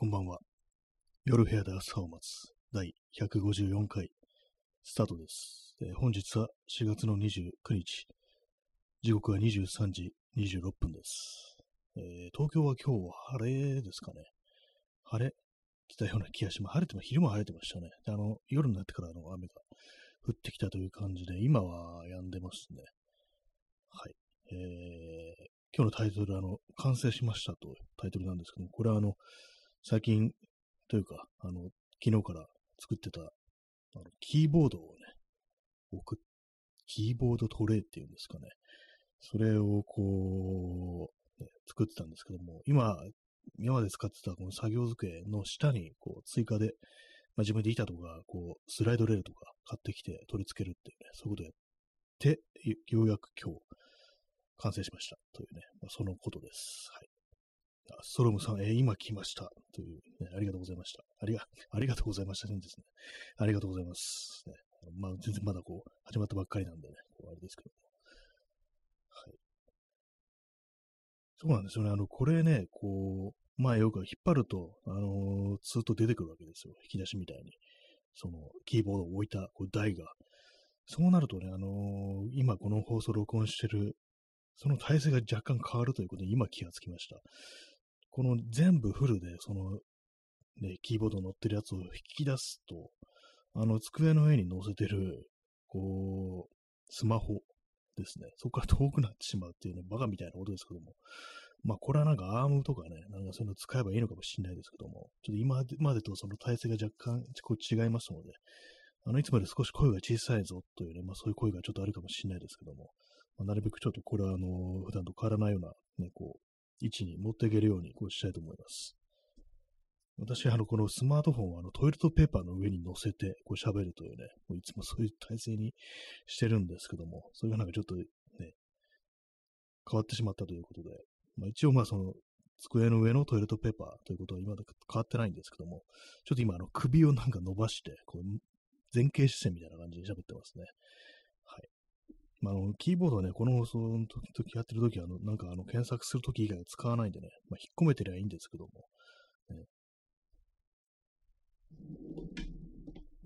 こんばんは。夜部屋で朝を待つ第154回スタートです。えー本日は4月の29日。時刻は23時26分です。えー東京は今日は晴れですかね。晴れ？来たような気がします。晴れても昼間晴れてましたね。であの夜になってからの雨が降ってきたという感じで、今は止んでますね。はい。えー今日のタイトルは、あの、完成しましたというタイトルなんですけども、これはあの、最近というか、あの、昨日から作ってた、あのキーボードをね、置く、キーボードトレイっていうんですかね。それをこう、ね作ってたんですけども、今、今まで使ってたこの作業机の下に、こう、追加で、まあ、自分で板とか、こう、スライドレールとか買ってきて取り付けるっていうね、そういうことやって、ようやく今日、完成しました。というね、まあ、そのことです。はい。あストロムさん、えー今来ました。という、ね、ありがとうございました。ありが、ありがとうございましたねですね。ありがとうございます。ね、まあ、全然まだこう、始まったばっかりなんでね、こうあれですけども。はい。そうなんですよね。あの、これね、こう、まあよく引っ張ると、あのーずっと出てくるわけですよ。引き出しみたいに。その、キーボードを置いた、こう、台が。そうなるとね、あのー今この放送録音してる、その体勢が若干変わるということに今気がつきました。この全部フルで、その、ね、キーボード乗ってるやつを引き出すと、あの、机の上に乗せてる、こう、スマホですね。そこから遠くなってしまうっていうね、バカみたいなことですけども。まあ、これはなんかアームとかね、なんかそういうの使えばいいのかもしれないですけども、ちょっと今までとその体勢が若干こう違いますので、あの、いつまで少し声が小さいぞというね、まあそういう声がちょっとあるかもしれないですけども、まあ、なるべくちょっとこれはあの、普段と変わらないような、ね、こう、位置に持っていけるようにこうしたいと思います。私はあの、このスマートフォンはあのトイレットペーパーの上に乗せてこう喋るというね、もういつもそういう体勢にしてるんですけども、それがなんかちょっとね、変わってしまったということで、まあ一応まあその、机の上のトイレットペーパーということは今まで変わってないんですけども、ちょっと今あの首をなんか伸ばして、こう前傾姿勢みたいな感じで喋ってますね。はい。まあ、の、キーボードはね、この放送の時やってる時は、あの、なんかあの、検索する時以外は使わないんでね、まあ、引っ込めてりゃいいんですけども、ね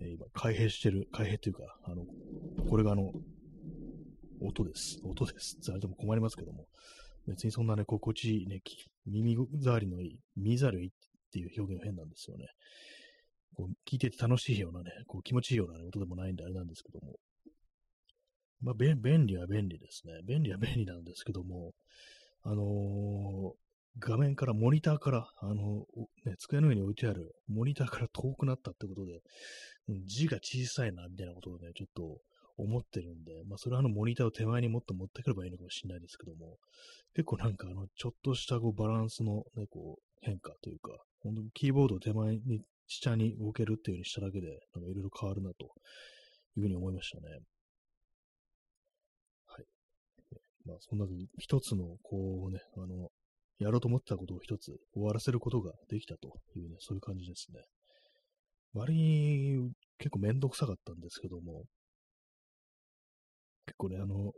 え今、開閉してる、開閉っていうか、あの、これがあの、音です。音です。あれでも困りますけども、別にそんなね、心地いいね、耳障りのいい、耳障りっていう表現は変なんですよね。こう聞いてて楽しいようなね、こう気持ちいいような、ね、音でもないんであれなんですけども。まあ、便利は便利ですね。便利は便利なんですけども、あの画面から、モニターから、あのね、机の上に置いてあるモニターから遠くなったってことで、字が小さいな、みたいなことをね、ちょっと思ってるんで、まあ、それはあの、モニターを手前にもっと持ってくればいいのかもしれないですけども、結構なんか、あの、ちょっとしたこうバランスのね、こう、変化というか、本当にキーボードを手前に、下に置けるっていう風にしただけで、なんかいろいろ変わるな、というふうに思いましたね。はい。まあ、そんなに一つの、こうね、あの、やろうと思ったことを一つ終わらせることができたというね、そういう感じですね。割に結構めんどくさかったんですけども、結構ね、あの、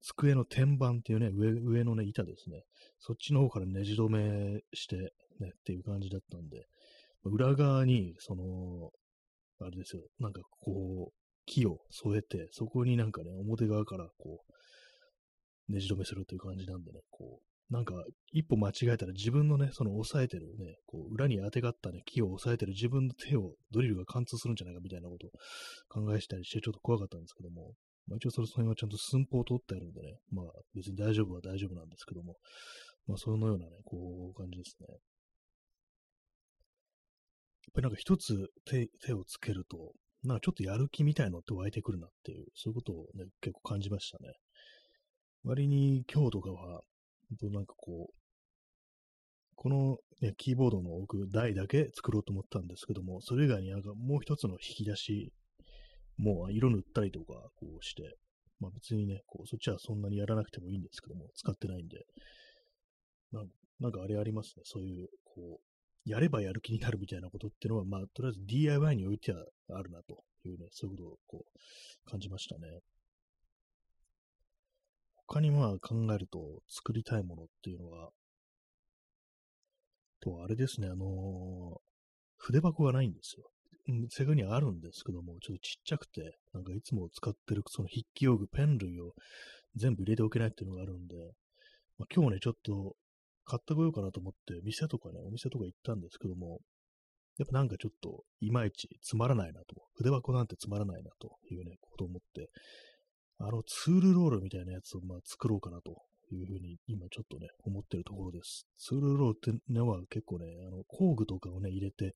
机の天板っていうね、上、上のね、板ですね。そっちの方からネジ止めして、ね、っていう感じだったんで、裏側に、その、あれですよ、なんかこう、木を添えて、そこになんかね、表側からこう、ねじ止めするという感じなんでね、こう、なんか、一歩間違えたら自分のね、その押さえてるね、こう、裏に当てがったね、木を押さえてる自分の手をドリルが貫通するんじゃないかみたいなことを考えしたりして、ちょっと怖かったんですけども、まあ、一応そ、の辺はちゃんと寸法を取ってあるんでね、まあ別に大丈夫は大丈夫なんですけども、まあそのようなね、こう感じですね。やっぱりなんか一つ手手をつけると、なんかちょっとやる気みたいのって湧いてくるなっていう、そういうことをね、結構感じましたね。割に今日とかは、本当なんかこう、この、ね、キーボードの置く台だけ作ろうと思ったんですけども、それ以外になんかもう一つの引き出しもう色塗ったりとかこうして、まあ別にね、こうそっちはそんなにやらなくてもいいんですけども、使ってないんで、なんかあれありますね、そういう、こう、やればやる気になるみたいなことっていうのは、まあとりあえず DIY においてはあるなというね、そういうことをこう感じましたね。他にまあ考えると作りたいものっていうのは、と、あれですね、あのー筆箱がないんですよ。うん正確にはあるんですけども、ちょっとちっちゃくて、なんかいつも使ってるその筆記用具、ペン類を全部入れておけないっていうのがあるんで、まあ、今日ね、ちょっと買ってこようかなと思って、店とかね、お店とか行ったんですけども、やっぱなんかちょっと、いまいちつまらないなと、筆箱なんてつまらないなというね、ことを思って、あのツールロールみたいなやつをまあ作ろうかなというふうに今ちょっとね、思ってるところです。ツールロールってのは結構ね、あの工具とかをね、入れて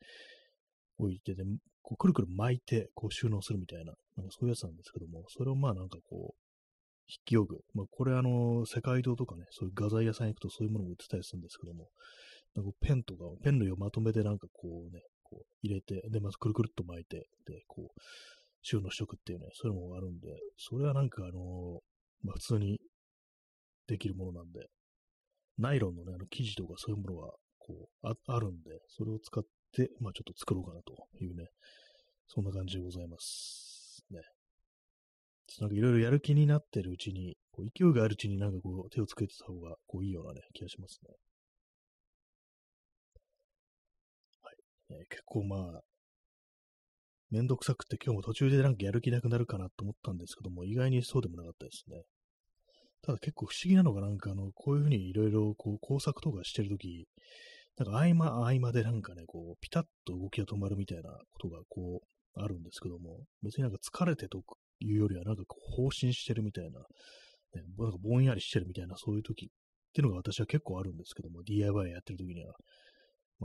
置いてで、こうくるくる巻いてこう収納するみたいな、なんかそういうやつなんですけども、それをまあなんかこう、筆記用具。まあ、これあの、世界堂とかね、そういう画材屋さん行くとそういうものも売ってたりするんですけども、なんかペンとか、ペン類をまとめてなんかこうね、こう入れて、で、まずくるくるっと巻いて、で、こう、収納しとくっていうね、そういうのもあるんで、それはなんかあの、まあ、普通にできるものなんで、ナイロンのね、あの生地とかそういうものが、こう、ああるんで、それを使って、まあちょっと作ろうかなというね、そんな感じでございます。ね。なんかいろいろやる気になってるうちに、こう勢いがあるうちになんかこう手をつけてた方がこういいようなね、気がしますね。はい。えー、結構まあ、めんどくさくて今日も途中でなんかやる気なくなるかなと思ったんですけども、意外にそうでもなかったですね。ただ結構不思議なのがなんかあの、こういうふうにいろいろこう工作とかしてるとき、なんか合間合間でなんかね、こう、ピタッと動きが止まるみたいなことがこう、あるんですけども、別になんか疲れてというよりはなんかこう、放心してるみたいな、ね、なんかぼんやりしてるみたいな、そういう時っていうのが私は結構あるんですけども、DIY やってる時には。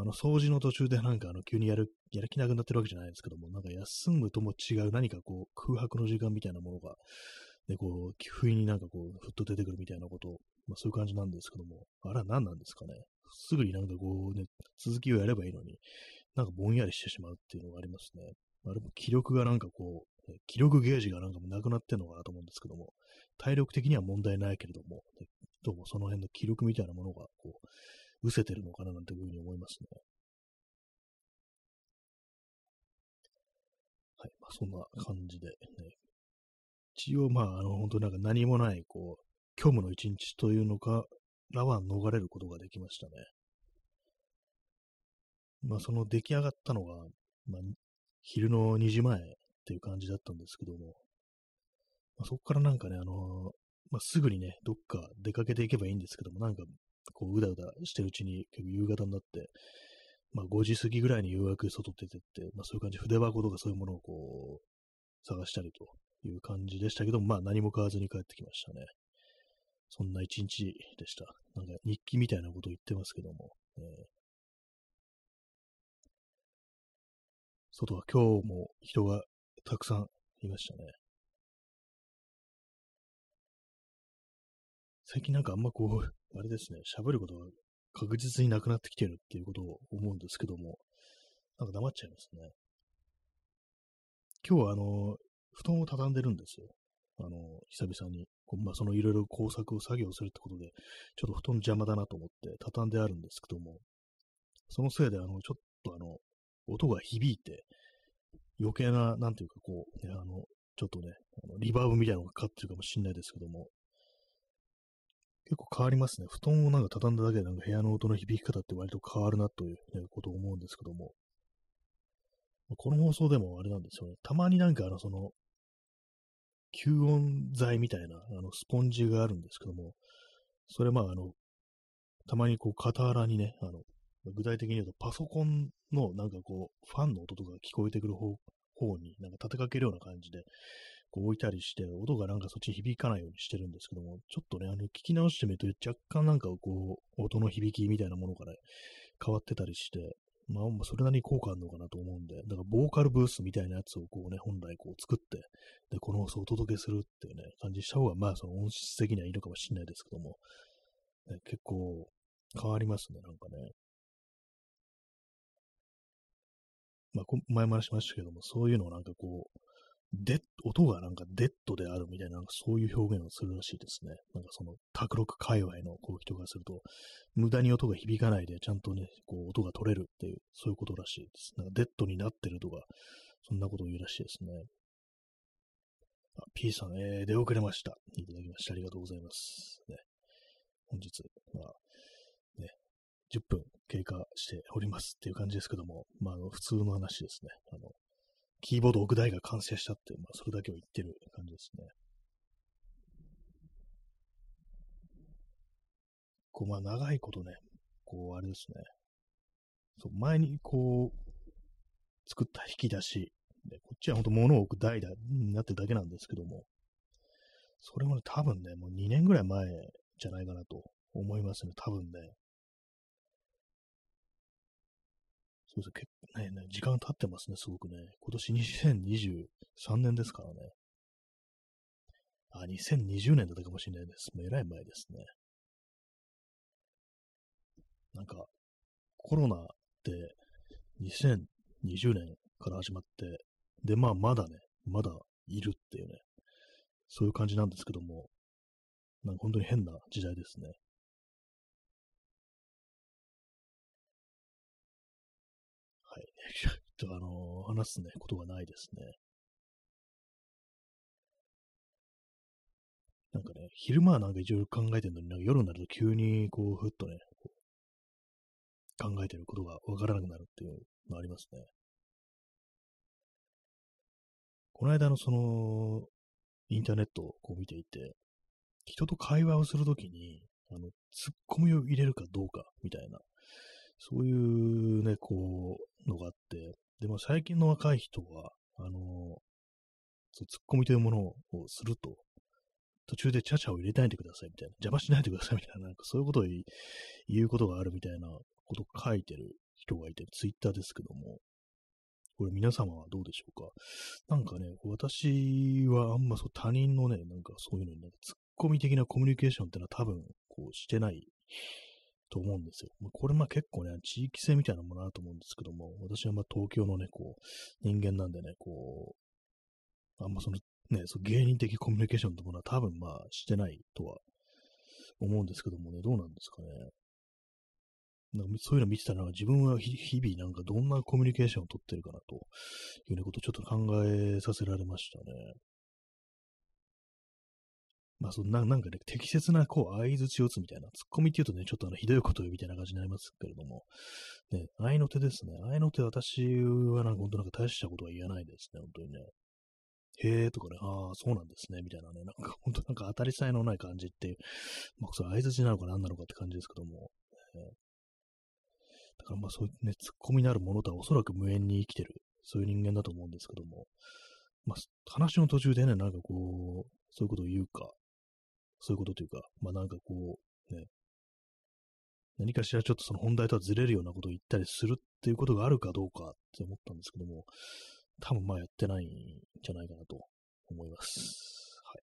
あの、掃除の途中でなんかあの、急にやる、やる気なくなってるわけじゃないんですけども、なんか休むとも違う何かこう、空白の時間みたいなものが、で、こう、不意になんかこう、ふっと出てくるみたいなこと、まあそういう感じなんですけども、あれは何なんですかね。すぐになんかこうね、続きをやればいいのに、なんかぼんやりしてしまうっていうのがありますね。あれも気力がなんかこう、気力ゲージがなんかもなくなってんのかなと思うんですけども、体力的には問題ないけれども、どうもその辺の気力みたいなものが、こう、失せてるのかななんていうふうに思いますね。はい。まあ、そんな感じで、ね。一応、まあ、あの、本当になんか何もない、こう、虚無の一日というのからは逃れることができましたね。まあ、その出来上がったのが、まあ、昼の2時前っていう感じだったんですけども、まあ、そこからなんかね、あのー、まあ、すぐにね、どっか出かけていけばいいんですけども、なんか、こう、うだうだしてるうちに結構夕方になって、まあ、5時過ぎぐらいにようやく外出てって、まあ、そういう感じ、筆箱とかそういうものをこう、探したりという感じでしたけど、まあ、何も買わずに帰ってきましたね。そんな一日でした。なんか日記みたいなことを言ってますけども、えー、外は今日も人がたくさんいましたね。最近なんかあんまこう、あれですね、喋ることが確実になくなってきてるっていうことを思うんですけども、なんか黙っちゃいますね。今日はあの、布団を畳んでるんですよ。あの、久々に。まあ、そのいろいろ工作を作業するってことで、ちょっと布団邪魔だなと思って畳んであるんですけども、そのせいで、あの、ちょっとあの、音が響いて、余計な、なんていうか、こう、ね、あの、ちょっとね、あのリバーブみたいなのがかかってるかもしれないですけども、結構変わりますね。布団をなんか畳んだだけでなんか部屋の音の響き方って割と変わるなという、ね、ことを思うんですけども、この放送でもあれなんですよね。たまになんかあの、その、吸音材みたいな、あの、スポンジがあるんですけども、それまあ、あの、たまにこう、傍らにね、あの、具体的に言うと、パソコンのなんかこう、ファンの音とか聞こえてくる方方になんか立てかけるような感じで、こう置いたりして、音がなんかそっち響かないようにしてるんですけども、ちょっとね、あの、聞き直してみると若干なんかこう、音の響きみたいなものから変わってたりして、まあ、それなりに効果あるのかなと思うんで、だからボーカルブースみたいなやつをこうね、本来こう作って、で、この放送をお届けするっていうね、感じした方が、まあ、その音質的にはいいのかもしれないですけども、ね、結構変わりますね、なんかね。まあ、前も話しましたけども、そういうのをなんかこう、で、音がなんかデッドであるみたいな、なんかそういう表現をするらしいですね。なんかその、卓録界隈のこう人がすると、無駄に音が響かないで、ちゃんとね、こう音が取れるっていう、そういうことらしいです。なんかデッドになってるとか、そんなことを言うらしいですね。あ、P さん、えー、出遅れました。いただきましてありがとうございます。ね、本日、まあ、ね、10分経過しておりますっていう感じですけども、まあ、あの普通の話ですね。あの、キーボード置く台が完成したって、まあ、それだけを言ってる感じですね。こう、まあ、長いことね、こう、あれですね。そう、前にこう、作った引き出し、でこっちは本当物を置く台だ、になってるだけなんですけども、それもね、多分ね、もう2年ぐらい前じゃないかなと思いますね、多分ね。そうです結構ね、時間経ってますね、すごくね。今年2023年ですからね。あ、2020年だったかもしれないです。もうえらい前ですね。なんか、コロナって2020年から始まって、で、まあまだね、まだいるっていうね、そういう感じなんですけども、なんか本当に変な時代ですね。ちょっとあの、話すね、ことがないですね。なんかね、昼間はなんか一応考えてるのに、なんか夜になると急にこう、ふっとね、考えてることがわからなくなるっていうのありますね。この間のその、インターネットをこう見ていて、人と会話をするときに、あの、ツッコミを入れるかどうか、みたいな、そういうね、こう、のがあって、でも最近の若い人は、あの、そうツッコミというものをすると、途中でチャチャを入れないでくださいみたいな、邪魔しないでくださいみたいな、なんかそういうことを言うことがあるみたいなことを書いてる人がいて、ツイッターですけども、これ皆様はどうでしょうか？なんかね、私はあんまそう他人のね、なんかそういうのになんか突っ込み的なコミュニケーションってのは多分こうしてないと思うんですよ。まこれまあ結構ね、地域性みたいなものあると思うんですけども、私はまあ東京のね、こう、人間なんでね、こう、あんまそのね、そう芸人的コミュニケーションってものは多分まあしてないとは思うんですけどもね、どうなんですかね。なんかそういうの見てたら、自分は日々なんかどんなコミュニケーションをとってるかなというようなことをちょっと考えさせられましたね。まあ、そななんかね、適切な、こう、相づちを打つみたいな、ツッコミって言うとね、ちょっとあの、ひどいこと言うみたいな感じになりますけれども、ね、愛の手ですね。愛の手、私はなんか本当なんか大したことは言えないですね、本当にね。へえとかね、ああ、そうなんですね、みたいなね、なんか本当なんか当たり障りのない感じっていう、まあ、それ相づちなのか何なのかって感じですけども、えー、だからまあそういうね、ツッコミなるものとはおそらく無縁に生きてる、そういう人間だと思うんですけども、まあ話の途中でね、なんかこう、そういうことを言うか、そういうことというか、まあなんかこう、ね、何かしらちょっとその本題とはずれるようなことを言ったりするっていうことがあるかどうかって思ったんですけども、多分まあやってないんじゃないかなと思います。はい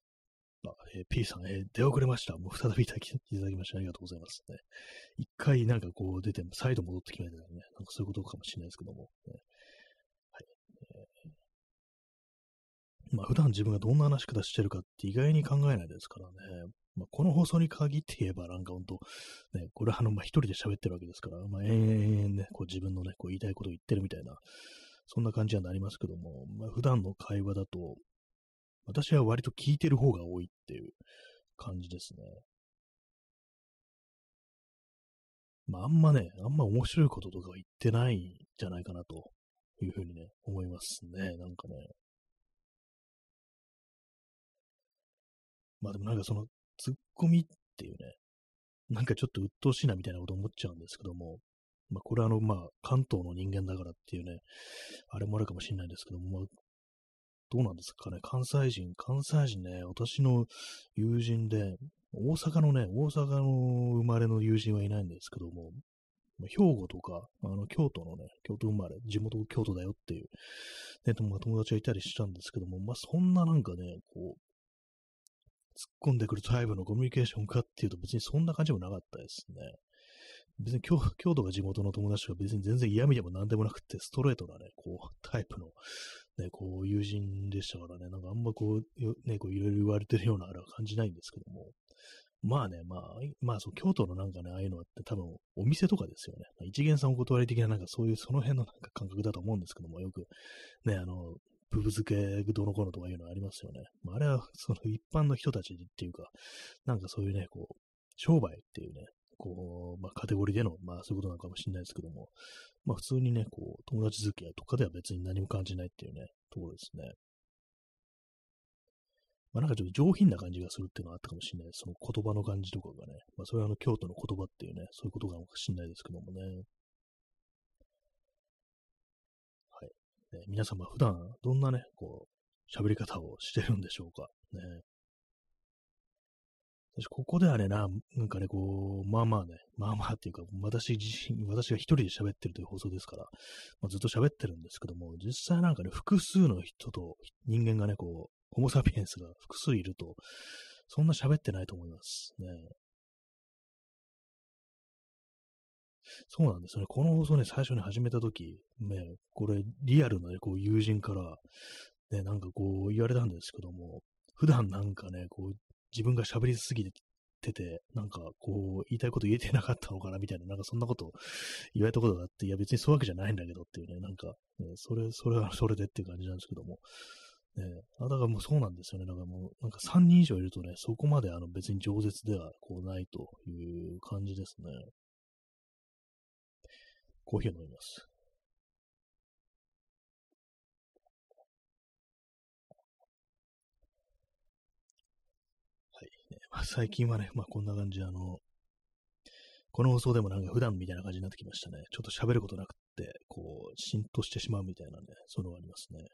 あ、えー、P さん、えー、出遅れました。もう再びいただきましてありがとうございますね。一回なんかこう出て、再度戻ってきましたね。なんかそういうことかもしれないですけども。ね、はい。えー、まあ普段自分がどんな話し方してるかって意外に考えないですからね。まあ、この放送に限って言えば、なんか本当、ね、これはあの、まあ、一人で喋ってるわけですから、まあ、延々ね、こう自分のね、こう言いたいことを言ってるみたいな、そんな感じにはなりますけども、まあ、普段の会話だと、私は割と聞いてる方が多いっていう感じですね。まあ、あんまね、あんま面白いこととか言ってないんじゃないかなというふうにね、思いますね。なんかね。まあでもなんかその、ツッコミっていうね、なんかちょっと鬱陶しいなみたいなこと思っちゃうんですけども、まあこれはあの、まあ関東の人間だからっていうね、あれもあるかもしれないんですけども、まあどうなんですかね、関西人、関西人ね、私の友人で、大阪のね、大阪の生まれの友人はいないんですけども、兵庫とか、あの、京都のね、京都生まれ、地元京都だよっていう、ね、友達がいたりしたんですけども、まあ、そんななんかね、こう、突っ込んでくるタイプのコミュニケーションかっていうと別にそんな感じもなかったですね。別に京京都が地元の友達が別に全然嫌味でも何でもなくて、ストレートなね、こう、タイプのね、こう、友人でしたからね、なんかあんまこう、ね、こう、いろいろ言われてるようなあれは感じないんですけども、まあね、まあ、まあそう、京都のなんかね、ああいうのって多分、お店とかですよね。一元さんお断り的ななんかそういう、その辺のなんか感覚だと思うんですけども、よく、ね、あの、ブブ漬けどのこのとかいうのありますよね。まあ、あれは、その一般の人たちっていうか、なんかそういうね、こう、商売っていうね、こう、まあ、カテゴリーでの、まあ、そういうことなのかもしれないですけども、まあ、普通にね、こう、友達付き合いとかでは別に何も感じないっていうね、ところですね。まあ、なんかちょっと上品な感じがするっていうのはあったかもしれないです。その言葉の感じとかがね。まあ、それはあの、京都の言葉っていうね、そういうことかもしれないですけどもね。はい。ね、皆様、普段、どんなね、こう、喋り方をしてるんでしょうか。ね。私、ここではね、な、なんかね、こう、まあまあね、まあまあっていうか、私自身、私が一人で喋ってるという放送ですから、まあ、ずっと喋ってるんですけども、実際なんかね、複数の人と人間がね、こう、ホモ・サピエンスが複数いると、そんな喋ってないと思いますね。そうなんですよね。この放送ね、最初に始めたとき、ね、これ、リアルな、ね、こう友人から、ね、なんかこう言われたんですけども、普段なんかね、こう、自分が喋りすぎてて、なんかこう、言いたいこと言えてなかったのかなみたいな、なんかそんなこと言われたことがあって、いや別にそういうわけじゃないんだけどっていうね、なんか、ね、それ、それはそれでっていう感じなんですけども、ね、あだからもうそうなんですよね。だからもう、なんか3人以上いるとね、そこまであの別に饒舌ではこうないという感じですね。コーヒーを飲みます。はい。ねまあ、最近はね、まあこんな感じ、あの、この放送でもなんか普段みたいな感じになってきましたね。ちょっと喋ることなくて、こう、浸透してしまうみたいなね、そういうのがありますね。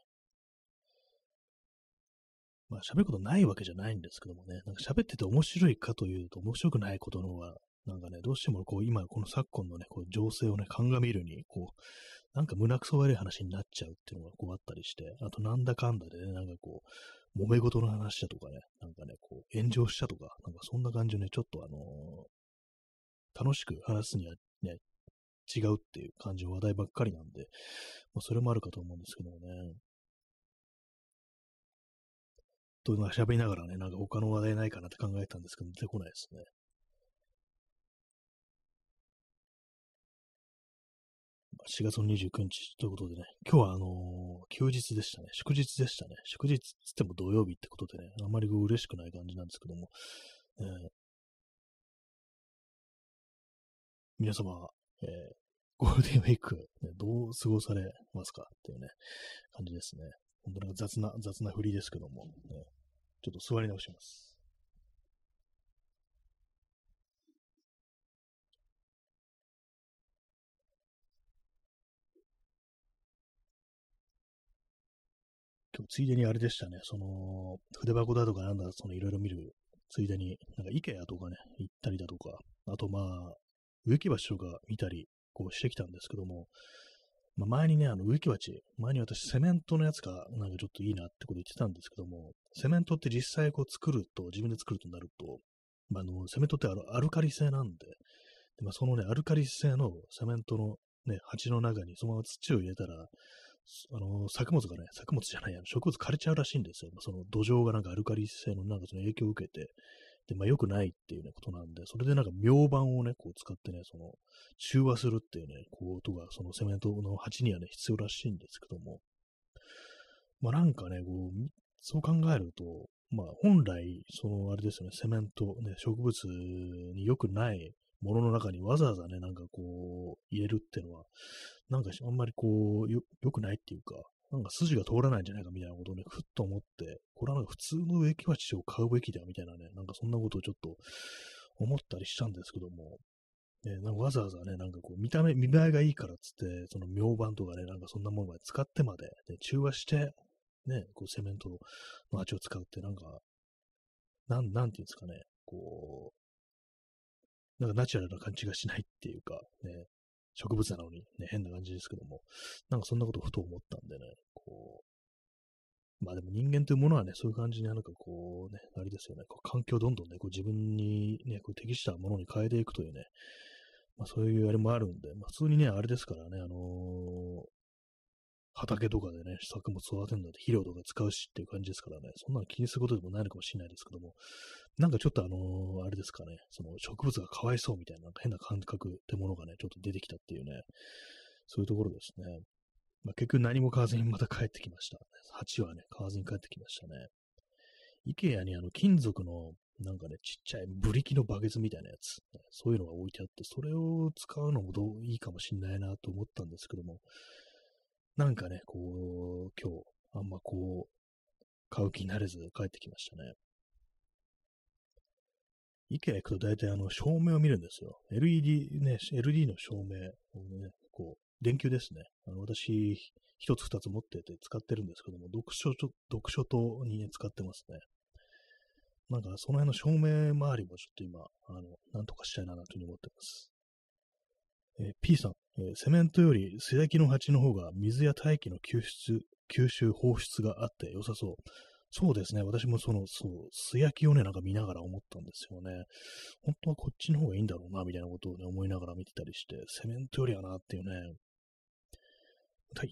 まあ喋ることないわけじゃないんですけどもね、なんか喋ってて面白いかというと面白くないことの方が、なんかね、どうしてもこう今この昨今のね、こう情勢をね、鑑みるに、こう、なんか胸くそ悪い話になっちゃうっていうのがこうあったりして、あとなんだかんだでね、なんかこう、揉め事の話だとかね、なんかね、こう、炎上したとか、なんかそんな感じでね、ちょっとあのー、楽しく話すにはね、違うっていう感じの話題ばっかりなんで、まあ、それもあるかと思うんですけどもね。と喋りながらね、なんか他の話題ないかなって考えたんですけど、出てこないですね。4月の29日ということでね、今日はあのー、休日でしたね。祝日でしたね。祝日つっても土曜日ってことでね、あまり嬉しくない感じなんですけども、えー、皆様、えー、ゴールデンウィーク、ね、どう過ごされますかっていうね、感じですね。本当なんか雑な、雑な振りですけども、ね、ちょっと座り直します。ついでにあれでしたね、その、筆箱だとかなんだ、そのいろいろ見るついでに、なんか IKEA とかね、行ったりだとか、あとまあ、植木鉢とか見たり、こうしてきたんですけども、まあ、前にね、あの植木鉢、前に私セメントのやつがなんかちょっといいなってこと言ってたんですけども、セメントって実際こう作ると、自分で作るとなると、まあ、のセメントってアルカリ性なんで、でまあ、そのね、アルカリ性のセメントのね、鉢の中にそのまま土を入れたら、あの、作物がね、作物じゃないや、植物枯れちゃうらしいんですよ。その土壌がなんかアルカリ性のなんかその影響を受けて、で、まあ良くないっていうね、ことなんで、それでなんか明板をね、こう使ってね、その、中和するっていうね、こうとが、そのセメントの鉢にはね、必要らしいんですけども、まあなんかね、こう、そう考えると、まあ本来、その、あれですよね、セメント、ね、植物に良くないものの中にわざわざね、なんかこう、入れるっていうのは、なんかあんまりこう、よ、良くないっていうか、なんか筋が通らないんじゃないかみたいなことをね、ふっと思って、これはなんか普通の植木鉢を買うべきだみたいなね、なんかそんなことをちょっと思ったりしたんですけども、ね、なんかわざわざね、なんかこう、見た目、見栄えがいいからっつって、その明板とかね、なんかそんなものまで使ってまで、ね、中和して、ね、こう、セメントの鉢を使うって、なんか、なん、なんていうんですかね、こう、なんかナチュラルな感じがしないっていうか、ね、植物なのにね、変な感じですけども、なんかそんなことをふと思ったんでね、こう、まあでも人間というものはね、そういう感じになんかこうね、あれですよね、こう環境をどんどんね、こう自分にね、こう適したものに変えていくというね、まあそういうあれもあるんで、まあ普通にね、あれですからね、あのー、畑とかでね、作物育てるので肥料とか使うしっていう感じですからね、そんなの気にすることでもないのかもしれないですけども、なんかちょっとあのー、あれですかね、その植物がかわいそうみたいななんか変な感覚ってものがね、ちょっと出てきたっていうね、そういうところですね。まあ、結局何も買わずにまた帰ってきました。鉢はね、買わずに帰ってきましたね。イケアにあの金属のなんかね、ちっちゃいブリキのバケツみたいなやつ、そういうのが置いてあって、それを使うのもどういいかもしんないなと思ったんですけども、なんかね、こう、今日、あんまこう、買う気になれず帰ってきましたね。イケア行くと大体あの照明を見るんですよ。LED ね、LED の照明をね、こう、電球ですね。あの私、一つ二つ持ってて使ってるんですけども、読書読書灯に、ね、使ってますね。なんかその辺の照明周りもちょっと今、あの、なんとかしたいなというふうに思ってます。え、P さん、え、セメントより素焼きの鉢の方が水や大気の吸出、吸収放出があって良さそう。そうですね。私もその、そう、素焼きをね、なんか見ながら思ったんですよね。本当はこっちの方がいいんだろうな、みたいなことをね、思いながら見てたりして、セメントよりはなっていうね、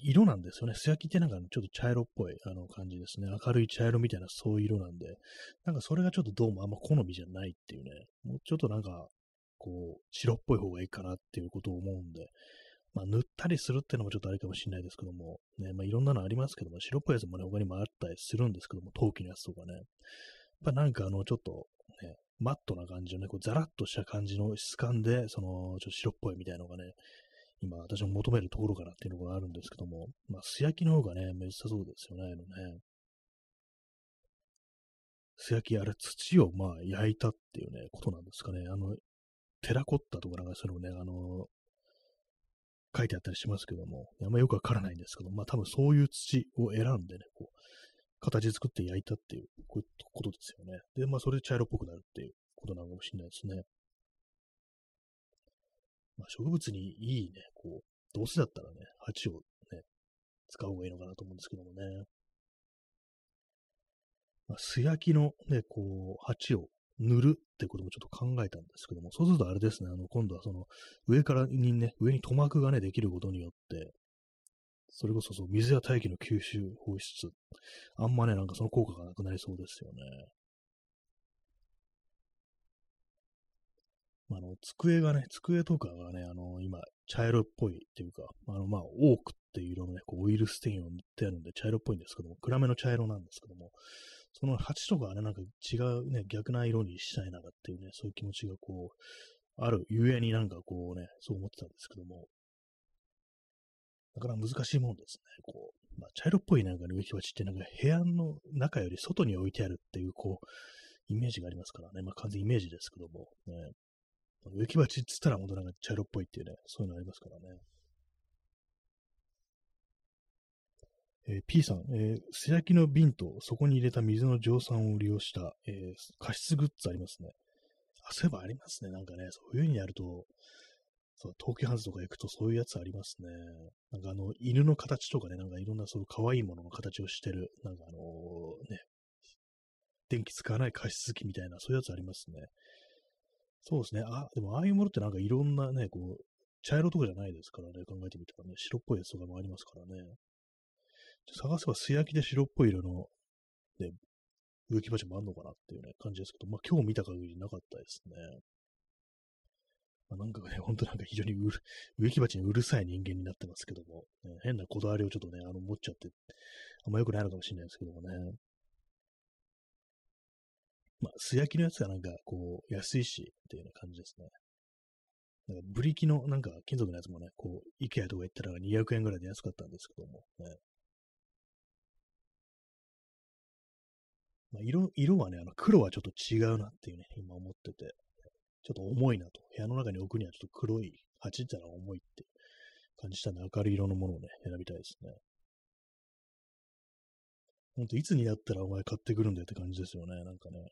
色なんですよね。素焼きってなんかちょっと茶色っぽいあの感じですね。明るい茶色みたいなそういう色なんで、なんかそれがちょっとどうもあんま好みじゃないっていうね、もうちょっとなんか、こう、白っぽい方がいいかなっていうことを思うんで、まあ塗ったりするっていうのもちょっとあれかもしれないですけども、ね、まあいろんなのありますけども、白っぽいやつもね、他にもあったりするんですけども、陶器のやつとかね。やっぱなんかあの、ちょっと、ね、マットな感じのね、こうザラッとした感じの質感で、その、ちょっと白っぽいみたいなのがね、今私も求めるところかなっていうのがあるんですけども、まあ、素焼きの方がね、めっちゃそうですよね、あのね。素焼き、あれ、土をまあ焼いたっていうね、ことなんですかね。あの、テラコッタとかなんかそれをね、あの、書いてあったりしますけども、あんまよくわからないんですけど、まあ多分そういう土を選んでね、こう、形作って焼いたっていう、こういうことですよね。で、まあそれで茶色っぽくなるっていうことなのかもしれないですね。まあ、植物にいいね、こう、どうせだったらね、鉢をね、使う方がいいのかなと思うんですけどもね。まあ、素焼きのね、こう、鉢を塗るってこともちょっと考えたんですけども、そうするとあれですね、あの、今度はその、上からにね、上に塗膜がね、できることによって、それこそそう、水や大気の吸収放出、あんまね、なんかその効果がなくなりそうですよね。あの、机がね、机とかがね、あの、今、茶色っぽいっていうか、あの、まあ、オークっていう色のね、こうオイルステインを塗ってあるんで茶色っぽいんですけども、暗めの茶色なんですけども、その鉢とかはね、なんか違うね、逆な色にしたいなっていうね、そういう気持ちがこう、あるゆえになんかこうね、そう思ってたんですけども、だから難しいもんですね。こう、まあ、茶色っぽいなんか、ね、植木鉢ってなんか部屋の中より外に置いてあるっていう、こう、イメージがありますからね。まあ完全イメージですけども、ね。植木鉢っつったら本当なんか茶色っぽいっていうね、そういうのありますからね。えー、P さん、えー、素焼きの瓶とそこに入れた水の蒸散を利用した、えー、加湿グッズありますね。あ、そういえばありますね。なんかね、そういう風にやると、そう、東急ハンズとか行くとそういうやつありますね。なんかあの、犬の形とかね、なんかいろんなそういう可愛いものの形をしてる、なんかあのー、ね、電気使わない加湿器みたいな、そういうやつありますね。そうですね。あ、でもああいうものってなんかいろんなね、こう、茶色とかじゃないですからね、考えてみたらね、白っぽいやつとかもありますからね。探せば素焼きで白っぽい色の、ね、植木鉢もあんのかなっていうね、感じですけど、まあ今日見た限りなかったですね。まあ、なんかね、ほんとなんか非常に植木鉢にうるさい人間になってますけども、ね、変なこだわりをちょっとね、あの、持っちゃって、あんま良くないのかもしれないですけどもね。まあ、素焼きのやつがなんか、こう、安いし、っていうような感じですね。なんか、ブリキの、なんか、金属のやつもね、こう、イケアとか行ったら200円ぐらいで安かったんですけども、ね。まあ、色、色はね、あの、黒はちょっと違うなっていうね、今思ってて、ちょっと重いなと。部屋の中に置くにはちょっと黒い、鉢ってのは重いって感じしたんで、明るい色のものをね、選びたいですね。ほんと、いつになったらお前買ってくるんだよって感じですよね、なんかね。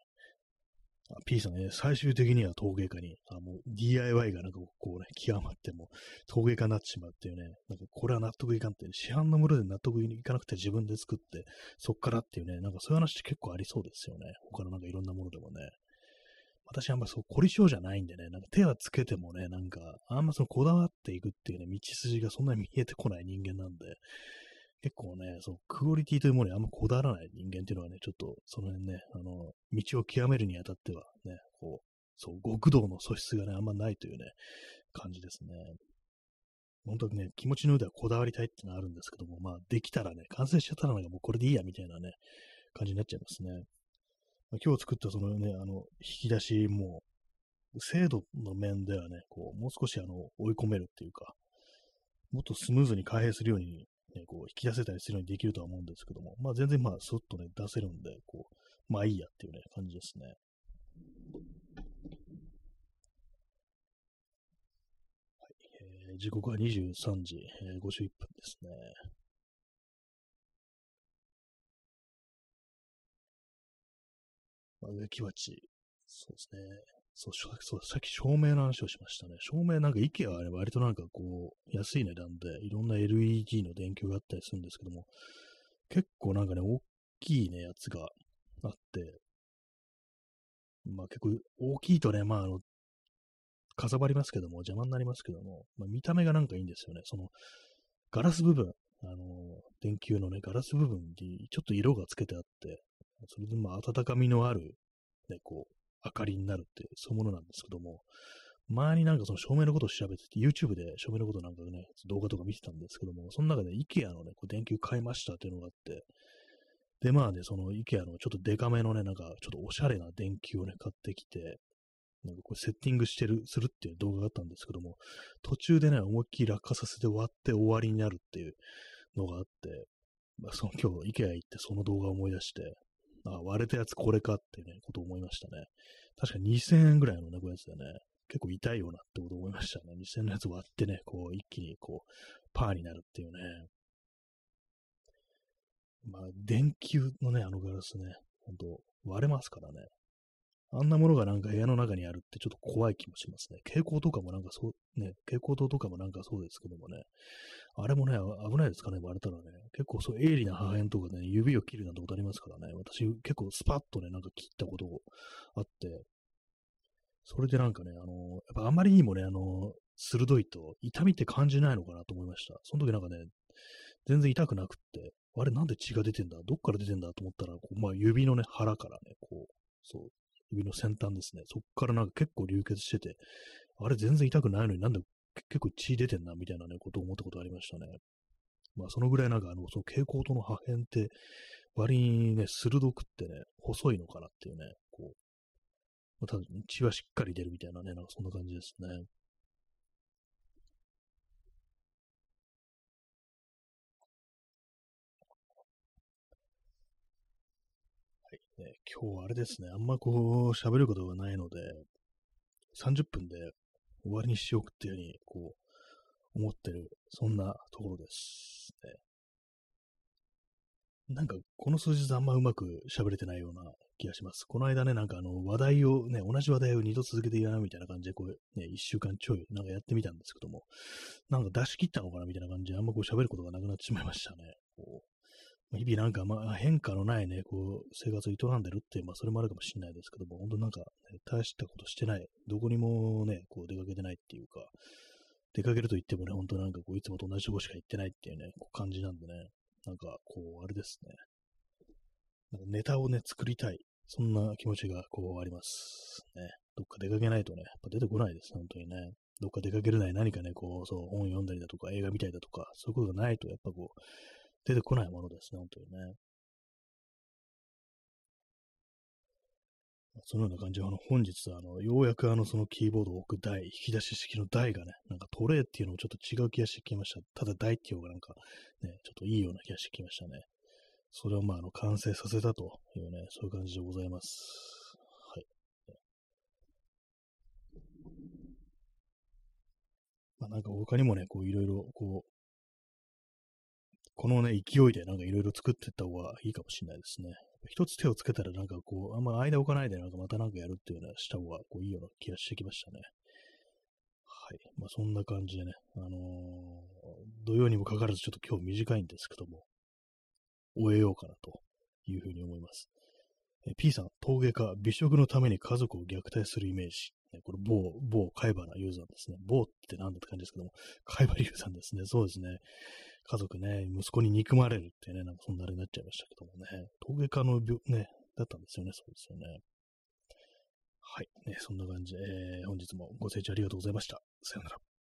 P さんね、最終的には陶芸家に、あもう DIY がなんかこうね、極まっても陶芸家になってしまうっていうね、なんかこれは納得いかんって、市販のもので納得いかなくて自分で作って、そっからっていうね、なんかそういう話って結構ありそうですよね。他のなんかいろんなものでもね。私あんまそう、凝り性じゃないんでね、なんか手はつけてもね、なんか、あんまそのこだわっていくっていうね、道筋がそんなに見えてこない人間なんで、結構ね、そう、クオリティというものにあんまこだわらない人間っていうのはね、ちょっと、その辺ね、あの、道を極めるにあたってはね、こう、そう、極道の素質がね、あんまないというね、感じですね。本当にね、気持ちの上ではこだわりたいっていうのはあるんですけども、まあ、できたらね、完成しちゃったらなんかもうこれでいいや、みたいなね、感じになっちゃいますね。ま今日作ったそのね、あの、引き出しも、精度の面ではね、こう、もう少しあの、追い込めるっていうか、もっとスムーズに開閉するように、ね、こう、引き出せたりするようにできるとは思うんですけども、まあ全然まあ、スッとね、出せるんで、こう、まあいいやっていうね、感じですね。はい、えー、時刻は23時、えー、51分ですね。まあ、植木鉢。そうですね。そう、そう、さっき照明の話をしましたね。照明なんか IKEA は、ね、割となんかこう、安い値段でいろんな LED の電球があったりするんですけども、結構なんかね、大きいね、やつがあって、まあ結構大きいとね、まああの、かさばりますけども、邪魔になりますけども、まあ見た目がなんかいいんですよね。その、ガラス部分、あの、電球のね、ガラス部分にちょっと色がつけてあって、それでまあ温かみのある、ね、こう、明かりになるって、そういうものなんですけども、前になんかその照明のことを調べてて、YouTube で照明のことなんかね、動画とか見てたんですけども、その中で IKEA のね、こう電球買いましたっていうのがあって、で、まあね、その IKEA のちょっとデカめのね、なんかちょっとおしゃれな電球をね、買ってきて、なんかこうセッティングしてる、するっていう動画があったんですけども、途中でね、思いっきり落下させて割って終わりになるっていうのがあって、まあ、その今日 IKEA 行ってその動画を思い出して、あ、割れたやつこれかってね、ことを思いましたね。確か2000円ぐらいのね、こうやつでね、結構痛いよなってこと思いましたね。2000円のやつ割ってね、こう、一気にこう、パーになるっていうね。まあ、電球のね、あのガラスね、ほんと割れますからね。あんなものがなんか部屋の中にあるってちょっと怖い気もしますね。蛍光とかもなんかそう、ね、蛍光灯とかもなんかそうですけどもね、あれもね、危ないですかね、割れたらね。結構そう、鋭利な破片とかね、指を切るなんてことありますからね。私、結構スパッとね、なんか切ったことあって、それでなんかね、あの、やっぱあまりにもね、あの、鋭いと痛みって感じないのかなと思いました。その時なんかね、全然痛くなくって、あれなんで血が出てんだ？どっから出てんだ？と思ったら、こうまあ、指のね、腹からね、こう、そう、指の先端ですね。そっからなんか結構流血してて、あれ全然痛くないのになんで結構血出てんな、みたいなね、ことを思ったことありましたね。まあ、そのぐらいなんか、あの、その蛍光灯の破片って、割にね、鋭くってね、細いのかなっていうね、こう、まあ、ただ血はしっかり出るみたいなね、なんかそんな感じですね。はい、ね。今日はあれですね、あんまこう、喋ることがないので、30分で終わりにしようっていうふうに、こう、思ってる、そんなところですね。なんか、この数日あんまうまく喋れてないような気がします。この間ね、なんかあの、話題をね、同じ話題を二度続けて言わないみたいな感じで、こう、ね、一週間ちょい、なんかやってみたんですけども、なんか出し切ったのかなみたいな感じで、あんまこう喋ることがなくなってしまいましたね。こう日々なんか、まあ、変化のないね、こう、生活を営んでるって、まあ、それもあるかもしれないですけども、本当なんか、ね、大したことしてない、どこにもね、こう、出かけてないっていうか、出かけると言ってもね、本当なんかこう、いつもと同じとこしか行ってないっていうね、こう感じなんでね、なんか、こう、あれですね。なんかネタをね、作りたい。そんな気持ちがこうあります。ね。どっか出かけないとね、やっぱ出てこないです、本当にね。どっか出かけれない何かね、こう、そう、本読んだりだとか、映画見たりだとか、そういうことがないと、やっぱこう、出てこないものですね、本当にね。そのような感じで、あの、本日は、あの、ようやくあの、そのキーボードを置く台、引き出し式の台がね、なんかトレーっていうのもちょっと違う気がしてきました。ただ台っていう方がなんか、ね、ちょっといいような気がしてきましたね。それをまあ、あの、完成させたというね、そういう感じでございます。はい。まあ、なんか他にもね、こう、いろいろ、こう、このね、勢いでなんかいろいろ作っていった方がいいかもしれないですね。一つ手をつけたらなんかこう、あんま間置かないでなんかまたなんかやるっていうのはした方がこういいような気がしてきましたね。はい。まあそんな感じでね、あのー、土曜にもかかわらずちょっと今日短いんですけども、終えようかなというふうに思います。え P さん、陶芸家、美食のために家族を虐待するイメージ。これ、某、某、貝原ユーザーですね。某って何だって感じですけども、貝原ユーザーですね。そうですね。家族ね、息子に憎まれるってね、なんかそんなあれになっちゃいましたけどもね。陶芸家のね、だったんですよね。そうですよね。はい。ね、そんな感じで、えー、本日もご清聴ありがとうございました。さよなら。